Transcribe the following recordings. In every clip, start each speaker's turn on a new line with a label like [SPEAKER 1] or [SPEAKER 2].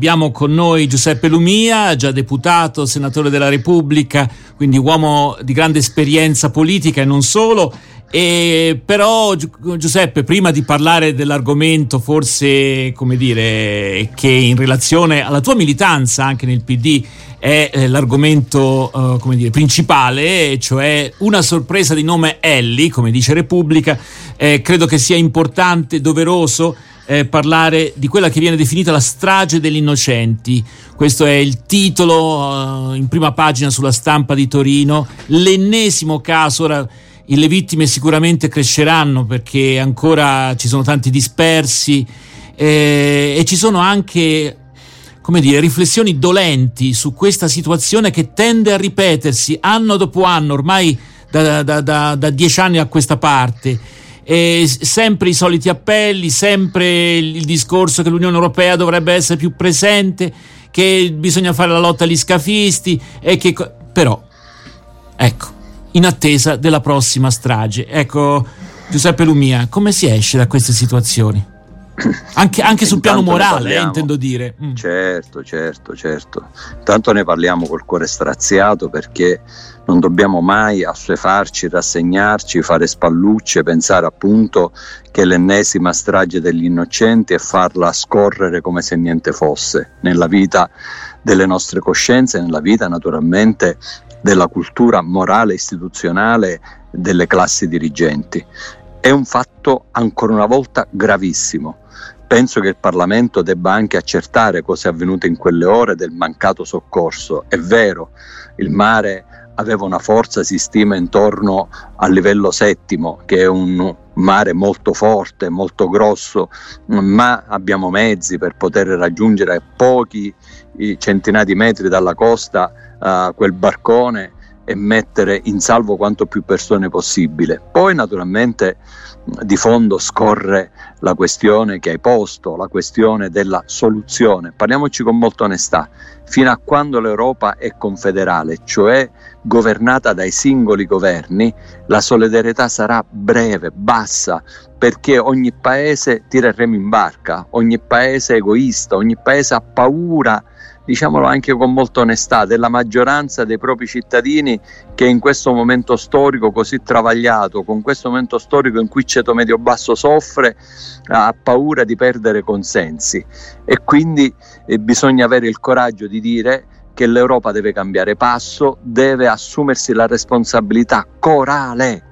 [SPEAKER 1] abbiamo con noi Giuseppe Lumia, già deputato, senatore della Repubblica, quindi uomo di grande esperienza politica e non solo. E però Giuseppe, prima di parlare dell'argomento, forse come dire, che in relazione alla tua militanza anche nel PD è eh, l'argomento come dire, principale, cioè una sorpresa di nome Ellie, come dice Repubblica, eh, credo che sia importante, doveroso eh, parlare di quella che viene definita la strage degli innocenti. Questo è il titolo uh, in prima pagina sulla stampa di Torino, l'ennesimo caso. Ora, le vittime sicuramente cresceranno perché ancora ci sono tanti dispersi eh, e ci sono anche come dire, riflessioni dolenti su questa situazione che tende a ripetersi anno dopo anno, ormai da, da, da, da dieci anni a questa parte eh, sempre i soliti appelli, sempre il discorso che l'Unione Europea dovrebbe essere più presente, che bisogna fare la lotta agli scafisti e che però ecco, in attesa della prossima strage. Ecco, Giuseppe Lumia, come si esce da queste situazioni? Anche, anche sul piano morale, eh, intendo dire.
[SPEAKER 2] Mm. Certo, certo, certo. Intanto ne parliamo col cuore straziato perché non dobbiamo mai assuefarci, rassegnarci, fare spallucce, pensare appunto che l'ennesima strage degli innocenti e farla scorrere come se niente fosse nella vita delle nostre coscienze, nella vita naturalmente della cultura morale istituzionale delle classi dirigenti. È un fatto ancora una volta gravissimo. Penso che il Parlamento debba anche accertare cosa è avvenuto in quelle ore del mancato soccorso. È vero, il mare aveva una forza, si stima, intorno al livello settimo, che è un mare molto forte, molto grosso, ma abbiamo mezzi per poter raggiungere a pochi centinaia di metri dalla costa uh, quel barcone e mettere in salvo quanto più persone possibile. Poi naturalmente di fondo scorre la questione che hai posto, la questione della soluzione. Parliamoci con molta onestà, fino a quando l'Europa è confederale, cioè governata dai singoli governi, la solidarietà sarà breve, bassa, perché ogni paese tira il remo in barca, ogni paese è egoista, ogni paese ha paura diciamolo anche con molta onestà, della maggioranza dei propri cittadini che in questo momento storico così travagliato, con questo momento storico in cui il ceto medio-basso soffre, ha paura di perdere consensi. E quindi eh, bisogna avere il coraggio di dire che l'Europa deve cambiare passo, deve assumersi la responsabilità corale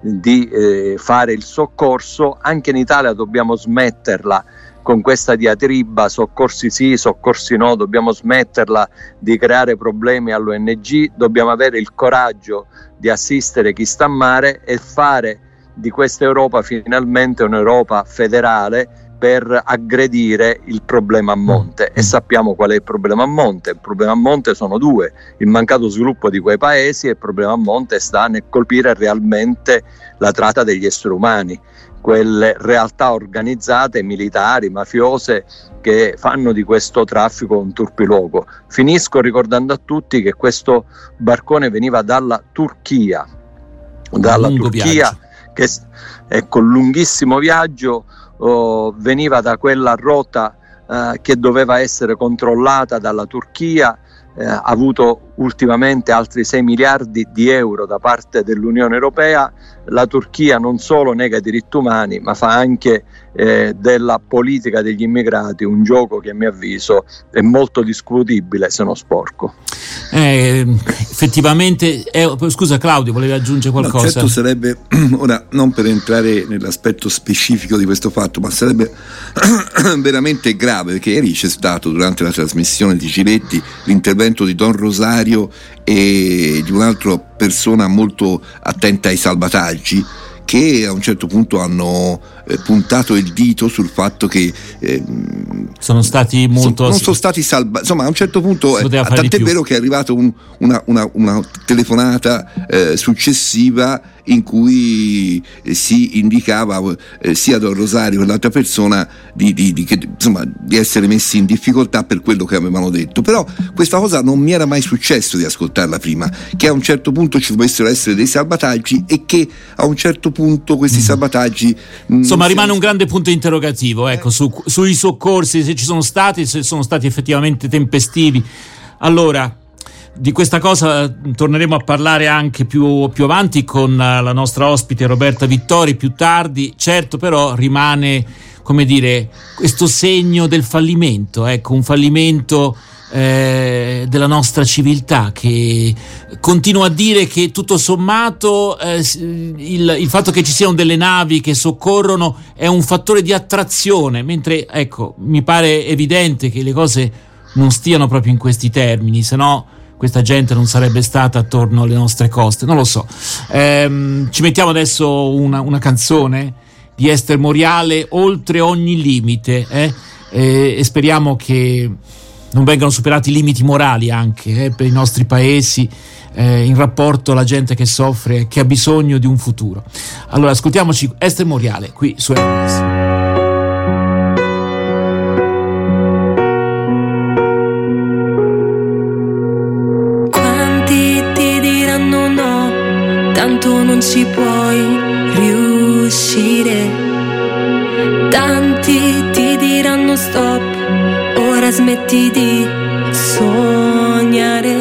[SPEAKER 2] di eh, fare il soccorso, anche in Italia dobbiamo smetterla con questa diatriba soccorsi sì, soccorsi no, dobbiamo smetterla di creare problemi all'ONG, dobbiamo avere il coraggio di assistere chi sta a mare e fare di questa Europa finalmente un'Europa federale per aggredire il problema a monte e sappiamo qual è il problema a monte. Il problema a monte sono due, il mancato sviluppo di quei paesi e il problema a monte sta nel colpire realmente la tratta degli esseri umani quelle realtà organizzate, militari, mafiose che fanno di questo traffico un turpiloquo. Finisco ricordando a tutti che questo barcone veniva dalla Turchia, dalla Turchia viaggio. che ecco, lunghissimo viaggio oh, veniva da quella rotta eh, che doveva essere controllata dalla Turchia eh, ha avuto ultimamente altri 6 miliardi di euro da parte dell'Unione Europea, la Turchia non solo nega i diritti umani ma fa anche eh, della politica degli immigrati un gioco che a mio avviso è molto discutibile se non sporco.
[SPEAKER 1] Eh, effettivamente, eh, scusa Claudio, volevi aggiungere qualcosa?
[SPEAKER 3] No, certo sarebbe, ora non per entrare nell'aspetto specifico di questo fatto, ma sarebbe veramente grave perché ieri c'è stato durante la trasmissione di Giletti l'intervento di Don Rosario e di un'altra persona molto attenta ai salvataggi che a un certo punto hanno eh, puntato il dito sul fatto che
[SPEAKER 1] eh, sono stati molto
[SPEAKER 3] so, non sono stati salvati insomma a un certo punto eh, tant'è vero che è arrivata un, una, una, una, telefonata eh, successiva in cui eh, si indicava eh, sia Don Rosario che l'altra persona di, di, di, che, insomma, di, essere messi in difficoltà per quello che avevano detto. Però questa cosa non mi era mai successo di ascoltarla prima, che a un certo punto ci dovessero essere dei salvataggi e che a un certo punto questi mm. salvataggi...
[SPEAKER 1] Mm, insomma rimane un grande punto interrogativo ecco, eh. su, sui soccorsi, se ci sono stati, se sono stati effettivamente tempestivi. Allora, di questa cosa torneremo a parlare anche più, più, avanti con la nostra ospite Roberta Vittori più tardi. Certo, però rimane, come dire, questo segno del fallimento, ecco, un fallimento eh, della nostra civiltà che continua a dire che tutto sommato eh, il, il, fatto che ci siano delle navi che soccorrono è un fattore di attrazione, mentre ecco, mi pare evidente che le cose non stiano proprio in questi termini, se no questa gente non sarebbe stata attorno alle nostre coste, non lo so. Ehm, ci mettiamo adesso una, una, canzone di Esther Moriale, Oltre ogni limite, eh? e, e, speriamo che non vengano superati i limiti morali anche eh, per i nostri paesi. Eh, in rapporto alla gente che soffre e che ha bisogno di un futuro. Allora, ascoltiamoci Esther Moriale qui su RS.
[SPEAKER 4] ci puoi smetti di sognare.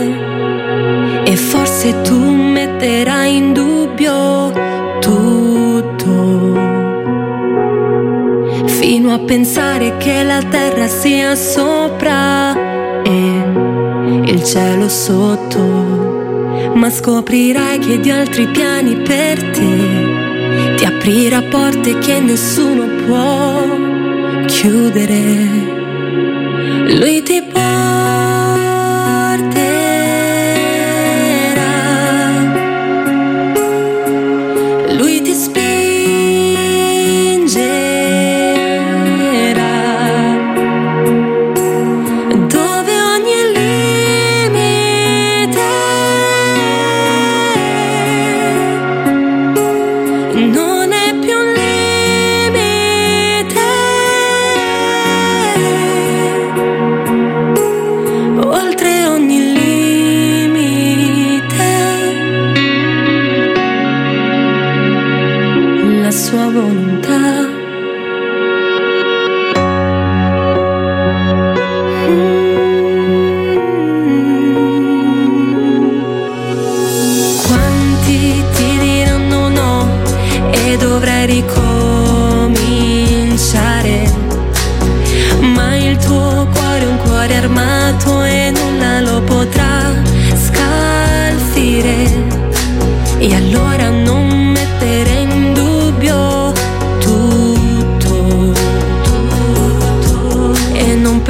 [SPEAKER 4] E forse tu metterai in dubbio tutto. Fino a pensare che la terra sia sopra e il cielo sotto ma scoprirai che di altri piani per te ti aprirà porte che nessuno può chiudere. Lui ti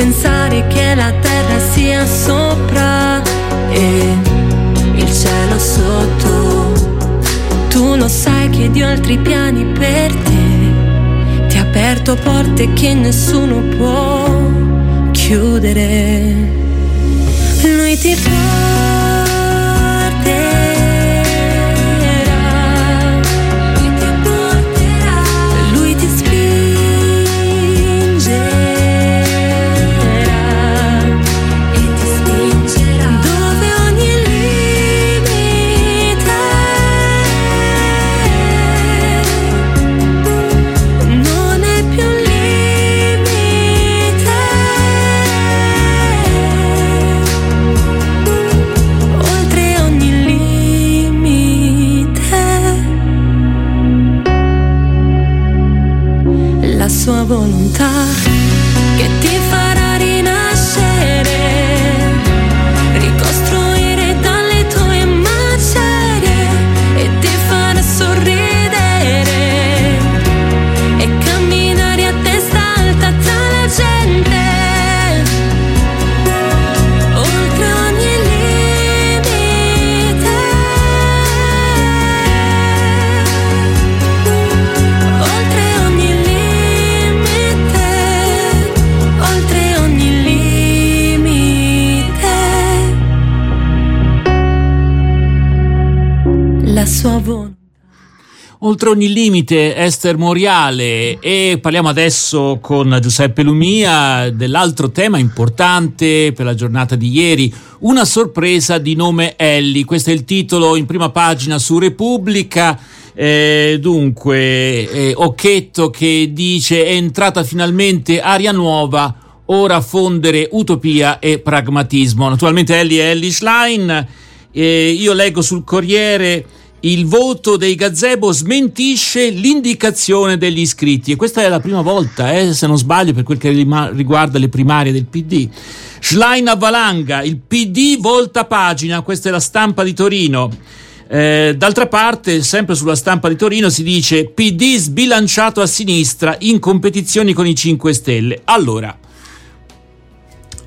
[SPEAKER 4] pensare che la terra sia sopra e il cielo sotto. Tu lo sai che di altri piani per te ti ha aperto porte che nessuno può chiudere. Lui ti fa
[SPEAKER 1] Oltre ogni limite, Esther Moriale e parliamo adesso con Giuseppe Lumia dell'altro tema importante per la giornata di ieri, una sorpresa di nome Ellie, questo è il titolo in prima pagina su Repubblica. Eh, dunque, eh, Occhetto che dice è entrata finalmente aria nuova, ora fondere utopia e pragmatismo. Naturalmente Ellie è Ellie Schlein, eh, io leggo sul Corriere il voto dei gazebo smentisce l'indicazione degli iscritti e questa è la prima volta, eh, se non sbaglio, per quel che riguarda le primarie del PD. Schlein a valanga, il PD volta pagina, questa è la stampa di Torino. Eh, d'altra parte, sempre sulla stampa di Torino si dice PD sbilanciato a sinistra in competizioni con i 5 Stelle. Allora,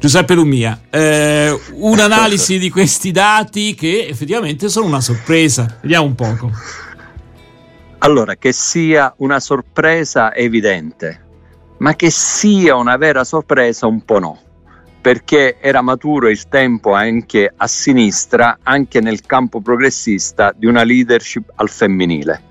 [SPEAKER 1] Giuseppe Lumia, eh, un'analisi di questi dati che effettivamente sono una sorpresa. Vediamo un poco.
[SPEAKER 2] Allora, che sia una sorpresa evidente, ma che sia una vera sorpresa un po' no, perché era maturo il tempo anche a sinistra, anche nel campo progressista, di una leadership al femminile.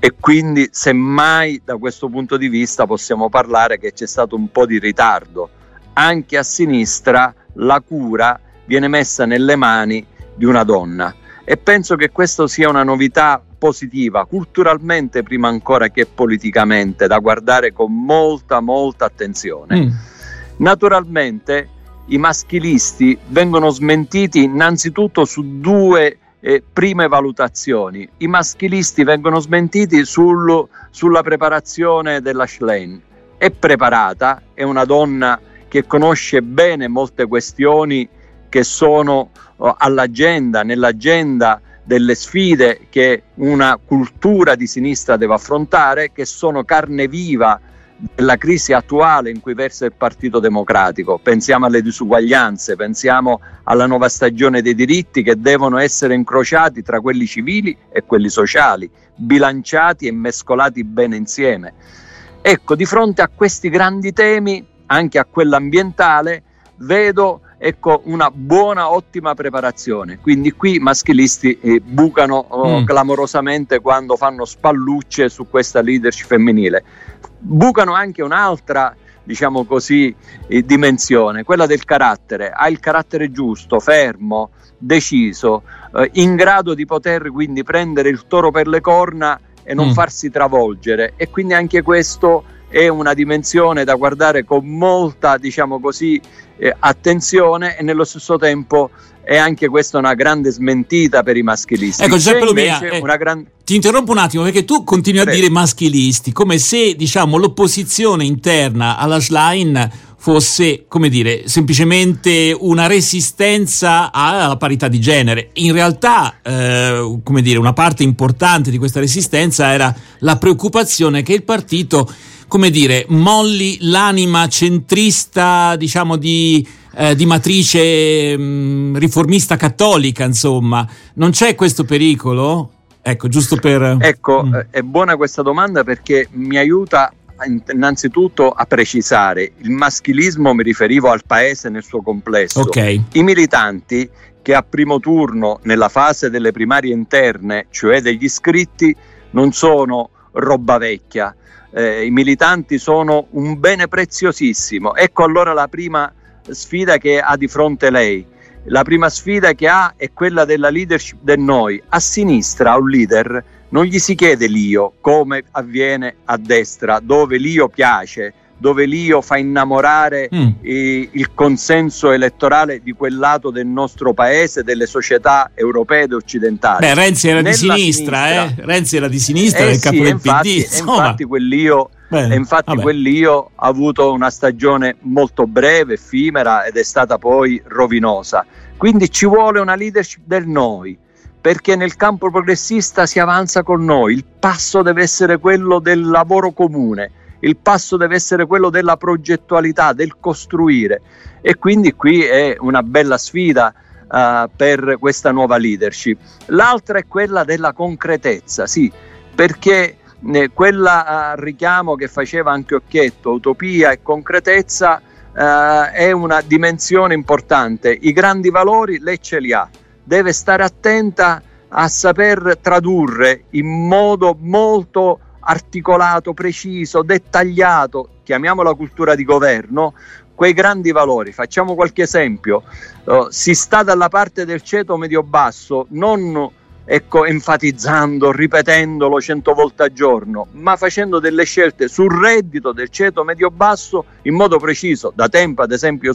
[SPEAKER 2] E quindi semmai da questo punto di vista possiamo parlare che c'è stato un po' di ritardo anche a sinistra la cura viene messa nelle mani di una donna e penso che questa sia una novità positiva, culturalmente prima ancora che politicamente, da guardare con molta molta attenzione. Mm. Naturalmente i maschilisti vengono smentiti innanzitutto su due eh, prime valutazioni. I maschilisti vengono smentiti sul, sulla preparazione della Schlein. È preparata, è una donna che conosce bene molte questioni che sono oh, all'agenda, nell'agenda delle sfide che una cultura di sinistra deve affrontare, che sono carne viva della crisi attuale in cui versa il Partito Democratico. Pensiamo alle disuguaglianze, pensiamo alla nuova stagione dei diritti che devono essere incrociati tra quelli civili e quelli sociali, bilanciati e mescolati bene insieme. Ecco, di fronte a questi grandi temi anche a quella ambientale, vedo ecco, una buona, ottima preparazione. Quindi qui i maschilisti eh, bucano oh, mm. clamorosamente quando fanno spallucce su questa leadership femminile. Bucano anche un'altra diciamo così, eh, dimensione, quella del carattere. Ha il carattere giusto, fermo, deciso, eh, in grado di poter quindi prendere il toro per le corna e non mm. farsi travolgere. E quindi anche questo è una dimensione da guardare con molta, diciamo così, eh, attenzione e nello stesso tempo è anche questa una grande smentita per i maschilisti.
[SPEAKER 1] Ecco, Giuseppe Lumia, eh, gran... ti interrompo un attimo perché tu continui Prego. a dire maschilisti, come se diciamo, l'opposizione interna alla Schlein fosse, come dire, semplicemente una resistenza alla parità di genere. In realtà, eh, come dire, una parte importante di questa resistenza era la preoccupazione che il partito come dire, molli l'anima centrista, diciamo, di, eh, di matrice mh, mm, riformista cattolica, insomma. Non c'è questo pericolo? Ecco, giusto per...
[SPEAKER 2] Ecco, mm. è buona questa domanda perché mi aiuta innanzitutto a precisare, il maschilismo mi riferivo al paese nel suo complesso.
[SPEAKER 1] Okay.
[SPEAKER 2] I militanti che a primo turno nella fase delle primarie interne, cioè degli iscritti, non sono roba vecchia, eh, i militanti sono un bene preziosissimo. Ecco allora la prima sfida che ha di fronte lei. La prima sfida che ha è quella della leadership del noi. A sinistra un leader non gli si chiede l'io come avviene a destra, dove l'io piace, dove l'io fa innamorare mm. eh, il consenso elettorale di quel lato del nostro paese, delle società europee ed occidentali.
[SPEAKER 1] Beh, Renzi era Nella di sinistra, sinistra, eh? Renzi era di sinistra, eh, capo sì, del infatti, PD.
[SPEAKER 2] Infatti quell'io, Beh, infatti quell'io ha avuto una stagione molto breve, effimera ed è stata poi rovinosa. Quindi ci vuole una leadership del noi perché nel campo progressista si avanza con noi, il passo deve essere quello del lavoro comune, il passo deve essere quello della progettualità, del costruire e quindi qui è una bella sfida uh, per questa nuova leadership. L'altra è quella della concretezza, sì, perché eh, quella uh, richiamo che faceva anche Occhietto, utopia e concretezza, uh, è una dimensione importante. I grandi valori lei ce li ha, deve stare attenta a saper tradurre in modo molto articolato, preciso, dettagliato, chiamiamola cultura di governo, quei grandi valori. Facciamo qualche esempio. Uh, si sta dalla parte del ceto medio-basso, non ecco, enfatizzando, ripetendolo cento volte al giorno, ma facendo delle scelte sul reddito del ceto medio-basso in modo preciso. Da tempo, ad esempio,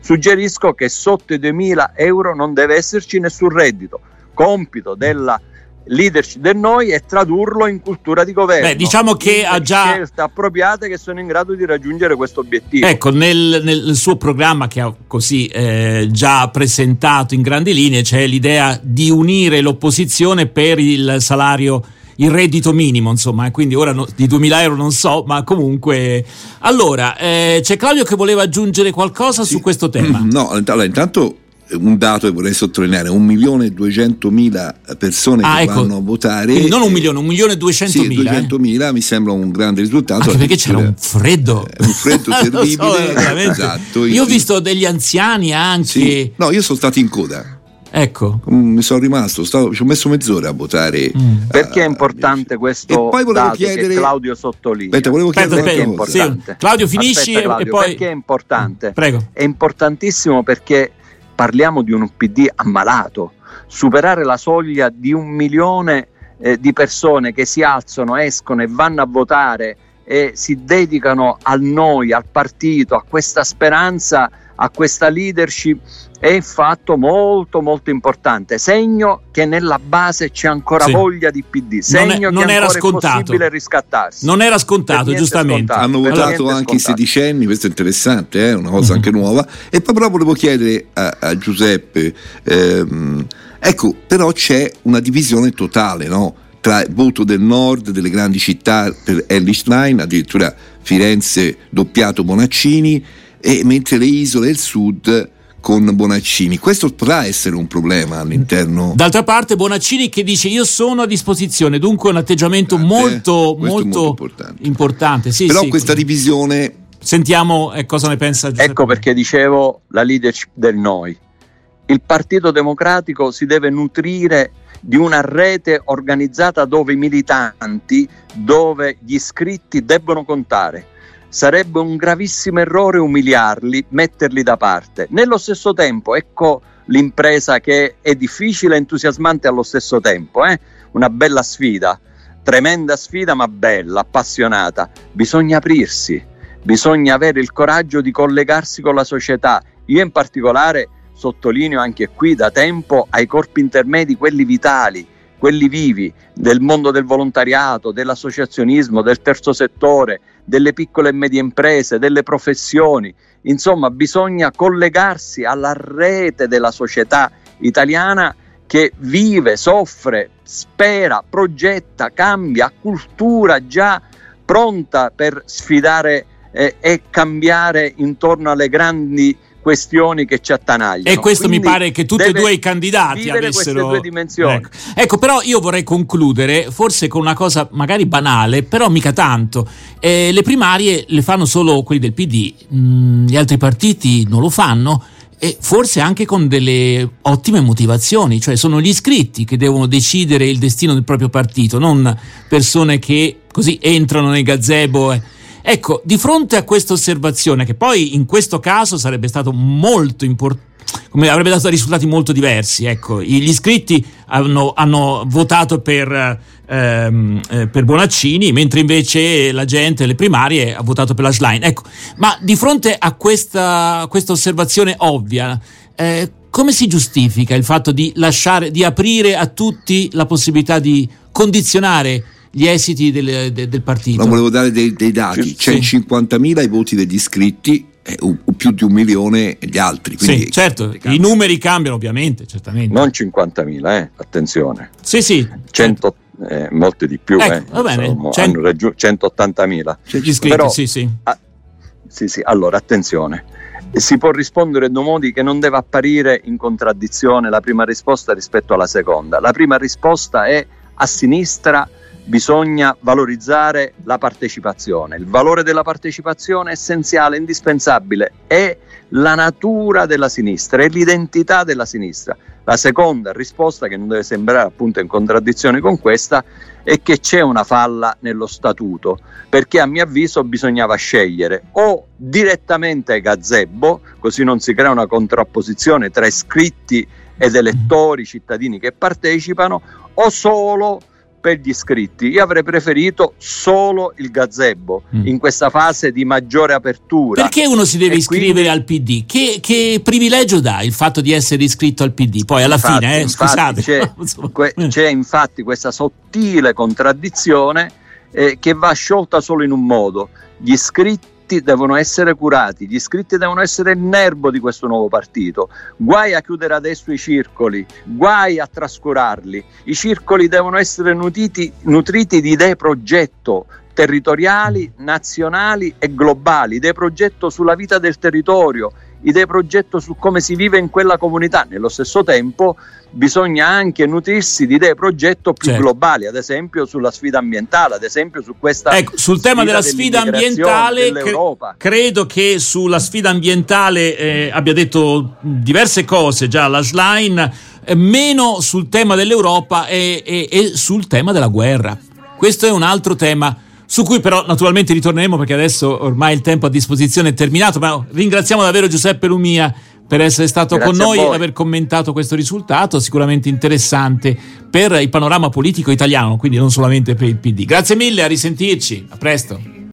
[SPEAKER 2] suggerisco che sotto i 2.000 euro non deve esserci nessun reddito. Compito della leadership del noi e tradurlo in cultura di governo.
[SPEAKER 1] Beh, diciamo che ha già
[SPEAKER 2] scelte appropriate che sono in grado di raggiungere questo obiettivo.
[SPEAKER 1] Ecco, nel, nel suo programma che ha così eh, già presentato in grandi linee c'è l'idea di unire l'opposizione per il salario il reddito minimo, insomma, eh, quindi ora no, di 2000 euro non so, ma comunque. Allora, eh, c'è Claudio che voleva aggiungere qualcosa sì. su questo tema.
[SPEAKER 3] No, allora, intanto un dato che vorrei sottolineare, un milione e duecentomila persone ah, che ecco. vanno a votare.
[SPEAKER 1] Quindi non un milione, un milione e duecentomila.
[SPEAKER 3] Sì, eh? mi sembra un grande risultato.
[SPEAKER 1] Anche perché c'era un freddo.
[SPEAKER 3] Eh, un freddo terribile. so, esatto.
[SPEAKER 1] Io ho visto degli anziani anche. Sì.
[SPEAKER 3] No, io sono stato in coda.
[SPEAKER 1] Ecco.
[SPEAKER 3] Mm, mi sono rimasto, stavo, ci ho messo mezz'ora a votare.
[SPEAKER 2] Mm. Perché è importante questo e poi volevo chiedere, Claudio sottolinea?
[SPEAKER 3] Aspetta, volevo chiedere
[SPEAKER 1] aspetta, aspetta, sì. Claudio finisci aspetta, Claudio, e poi...
[SPEAKER 2] Perché è importante?
[SPEAKER 1] Prego.
[SPEAKER 2] È importantissimo perché parliamo di un PD ammalato. Superare la soglia di un milione eh, di persone che si alzano, escono e vanno a votare e si dedicano al noi, al partito, a questa speranza, a questa leadership è un fatto molto molto importante, segno che nella base c'è ancora sì. voglia di PD, segno non, è, non che era scontato. è possibile riscattarsi.
[SPEAKER 1] Non era scontato, giustamente.
[SPEAKER 3] Scontato. Hanno votato anche i sedicenni, questo è interessante, è eh? una cosa mm-hmm. anche nuova. E poi però volevo chiedere a, a Giuseppe, ehm, ecco, però c'è una divisione totale, no? Tra il voto del nord, delle grandi città per Ellis Line, addirittura Firenze doppiato Bonaccini, e mentre le isole del sud con Bonaccini. Questo potrà essere un problema all'interno.
[SPEAKER 1] D'altra parte, Bonaccini che dice: Io sono a disposizione, dunque un atteggiamento eh, molto, molto, molto, importante. importante. Sì,
[SPEAKER 3] Però
[SPEAKER 1] sì,
[SPEAKER 3] questa così. divisione.
[SPEAKER 1] Sentiamo eh, cosa ne pensa Giuseppe.
[SPEAKER 2] Ecco perché dicevo la leadership del noi. Il Partito Democratico si deve nutrire di una rete organizzata dove i militanti, dove gli iscritti debbono contare sarebbe un gravissimo errore umiliarli, metterli da parte. Nello stesso tempo, ecco l'impresa che è difficile e entusiasmante allo stesso tempo, eh? una bella sfida, tremenda sfida ma bella, appassionata. Bisogna aprirsi, bisogna avere il coraggio di collegarsi con la società. Io in particolare sottolineo anche qui da tempo ai corpi intermedi, quelli vitali, quelli vivi del mondo del volontariato, dell'associazionismo, del terzo settore, delle piccole e medie imprese, delle professioni. Insomma, bisogna collegarsi alla rete della società italiana che vive, soffre, spera, progetta, cambia, cultura già pronta per sfidare eh, e cambiare intorno alle grandi questioni che ci attanagliano.
[SPEAKER 1] E questo Quindi mi pare che tutti e due i candidati avessero
[SPEAKER 2] due dimensioni.
[SPEAKER 1] Ecco. ecco. però io vorrei concludere forse con una cosa magari banale, però mica tanto. Eh, le primarie le fanno solo quelli del PD, mm, gli altri partiti non lo fanno e forse anche con delle ottime motivazioni, cioè sono gli iscritti che devono decidere il destino del proprio partito, non persone che così entrano nel gazebo. Ecco, di fronte a questa osservazione, che poi in questo caso sarebbe stato molto importante, avrebbe dato risultati molto diversi. Ecco, gli iscritti hanno, hanno votato per, ehm, eh, per, Bonaccini, mentre invece la gente, le primarie, ha votato per la Schlein. Ecco, ma di fronte a questa, questa osservazione ovvia, eh, come si giustifica il fatto di lasciare, di aprire a tutti la possibilità di condizionare gli esiti del, del, del partito.
[SPEAKER 3] No, volevo dare dei, dei dati, c'è sì. 50.000 i voti degli iscritti eh, più di un milione gli altri.
[SPEAKER 1] Sì, certo, i numeri cambiano ovviamente, certamente.
[SPEAKER 2] Non 50.000, eh, attenzione.
[SPEAKER 1] Sì, sì.
[SPEAKER 2] 100, eh, molte di più, ecco, eh, va bene. Insomma, 100... hanno raggiunto 180.000.
[SPEAKER 1] Gli iscritti, Però, sì, sì.
[SPEAKER 2] Ah, sì, sì, allora attenzione. Si può rispondere in due modi che non deve apparire in contraddizione la prima risposta rispetto alla seconda. La prima risposta è a sinistra bisogna valorizzare la partecipazione. Il valore della partecipazione è essenziale, indispensabile, è la natura della sinistra, è l'identità della sinistra. La seconda risposta, che non deve sembrare appunto in contraddizione con questa, è che c'è una falla nello statuto, perché a mio avviso bisognava scegliere o direttamente gazebo, così non si crea una contrapposizione tra iscritti ed elettori, cittadini che partecipano, o solo per gli iscritti. Io avrei preferito solo il gazebo mm. in questa fase di maggiore apertura.
[SPEAKER 1] Perché uno si deve e iscrivere quindi... al PD? Che, che, privilegio dà il fatto di essere iscritto al PD? Poi alla infatti, fine, eh, scusate.
[SPEAKER 2] C'è, que- c'è, infatti questa sottile contraddizione eh, che va sciolta solo in un modo. Gli iscritti iscritti devono essere curati, gli iscritti devono essere il nervo di questo nuovo partito. Guai a chiudere adesso i circoli, guai a trascurarli. I circoli devono essere nutriti, nutriti di idee progetto territoriali, nazionali e globali, idee progetto sulla vita del territorio, idee progetto su come si vive in quella comunità. Nello stesso tempo bisogna anche nutrirsi di idee progetto più certo. globali, ad esempio sulla sfida ambientale, ad esempio su questa
[SPEAKER 1] ecco, sul tema della sfida ambientale cre- credo che sulla sfida ambientale eh, abbia detto diverse cose già la Schlein, eh, meno sul tema dell'Europa e, e, e sul tema della guerra. Questo è un altro tema su cui però naturalmente ritorneremo perché adesso ormai il tempo a disposizione è terminato, ma ringraziamo davvero Giuseppe Lumia per essere stato Grazie con noi e aver commentato questo risultato, sicuramente interessante per il panorama politico italiano, quindi non solamente per il PD. Grazie mille, a risentirci, a presto.